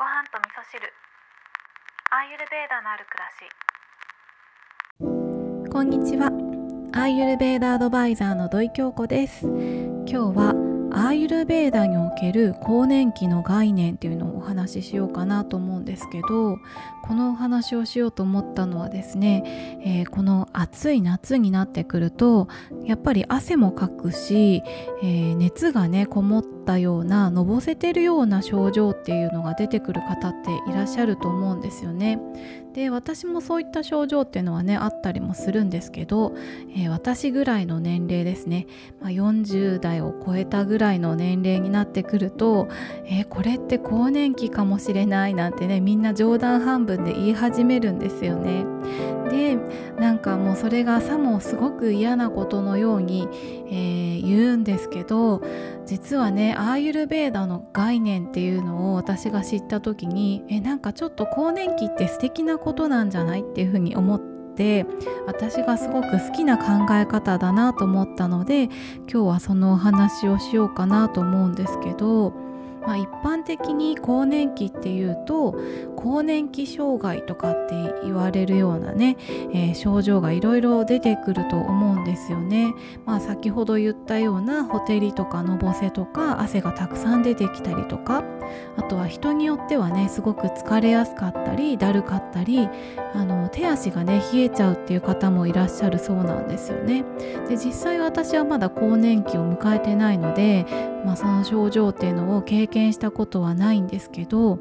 ご飯と味噌汁。アーユルベーダのある暮らし。こんにちは。アーユルベーダアドバイザーの土井京子です。今日はアーユルベーダにおける更年期の概念っていうのをお話ししようかなと思うんですけどこのお話をしようと思ったのはですね、えー、この暑い夏になってくるとやっぱり汗もかくし、えー、熱がねこもったようなのぼせてるような症状っていうのが出てくる方っていらっしゃると思うんですよね。で私もそういった症状っていうのはねあったりもするんですけど、えー、私ぐらいの年齢ですね、まあ、40代を超えたぐらいの年齢になってくると、えー、これって更年期かもしれないなんてねみんな冗談半分で言い始めるんですよね。かもうそれがさもすごく嫌なことのように、えー、言うんですけど実はねアーユルベーダの概念っていうのを私が知った時にえなんかちょっと更年期って素敵なことなんじゃないっていうふうに思って私がすごく好きな考え方だなと思ったので今日はそのお話をしようかなと思うんですけど。まあ、一般的に更年期っていうと更年期障害とかって言われるようなね、えー、症状がいろいろ出てくると思うんですよね。まあ、先ほど言ったようなほてりとかのぼせとか汗がたくさん出てきたりとかあとは人によってはねすごく疲れやすかったりだるかったりあの手足がね冷えちゃうっていう方もいらっしゃるそうなんですよね。で実際私はまだ更年期を迎えてないので、まあ、その症状っていうのを経験したことはないんですけど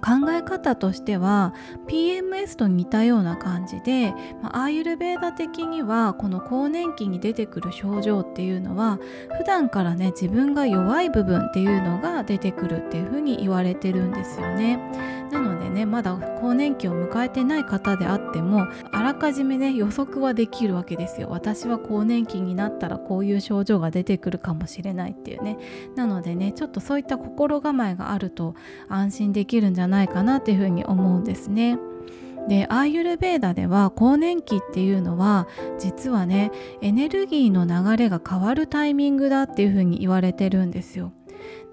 考え方としては PMS と似たような感じで、まあ、アーユルベーダ的にはこの更年期に出てくる症状っていうのは普段からね自分が弱い部分っていうのが出てくるっていうふうに言われてるんですよね。なのでねまだ更年期を迎えてない方であってもあらかじめね予測はできるわけですよ。私は更年期になったらこういう症状が出てくるかもしれないっていうね。なのでねちょっとそういった心構えがあると安心できるんじゃないかなっていうふうに思うんですね。でアーユルベーダでは更年期っていうのは実はねエネルギーの流れが変わるタイミングだっていうふうに言われてるんですよ。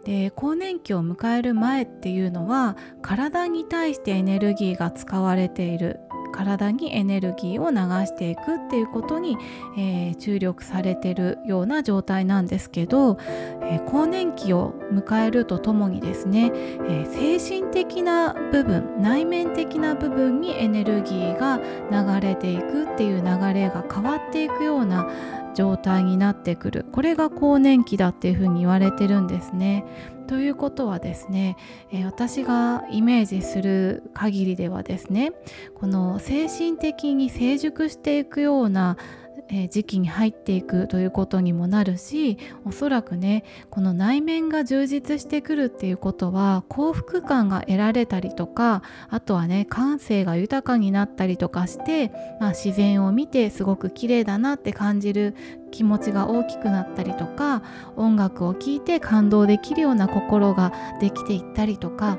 で更年期を迎える前っていうのは体に対してエネルギーが使われている。体にエネルギーを流していくっていうことに、えー、注力されてるような状態なんですけど、えー、更年期を迎えるとともにですね、えー、精神的な部分内面的な部分にエネルギーが流れていくっていう流れが変わっていくような状態になってくるこれが更年期だっていうふうに言われてるんですね。ということはですね、えー、私がイメージする限りではですねこの精神的に成熟していくようなえ時期に入っていくということにもなるしおそらくねこの内面が充実してくるっていうことは幸福感が得られたりとかあとはね感性が豊かになったりとかして、まあ、自然を見てすごく綺麗だなって感じる気持ちが大きくなったりとか音楽を聴いて感動できるような心ができていったりとか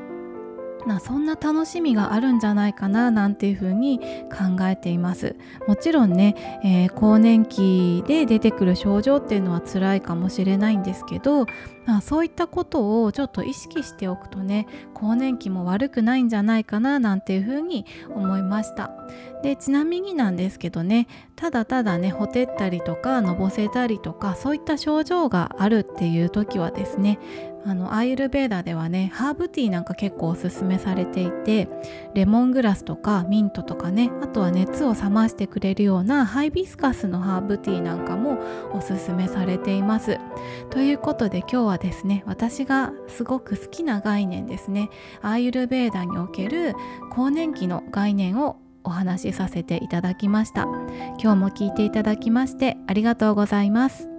なそんな楽しみがあるんじゃないかななんていうふうに考えています。もちろんね、えー、更年期で出てくる症状っていうのは辛いかもしれないんですけどあそういったことをちょっと意識しておくとね更年期も悪くないんじゃないかななんていうふうに思いました。でちなみになんですけどねただただねほてったりとかのぼせたりとかそういった症状があるっていう時はですねあのアイルベーダではねハーブティーなんか結構おすすめされていてレモングラスとかミントとかねあとは熱を冷ましてくれるようなハイビスカスのハーブティーなんかもおすすめされています。ということで今日はですね私がすごく好きな概念ですね。アーユルベーダにおける更年期の概念をお話しさせていただきました。今日も聞いていただきましてありがとうございます。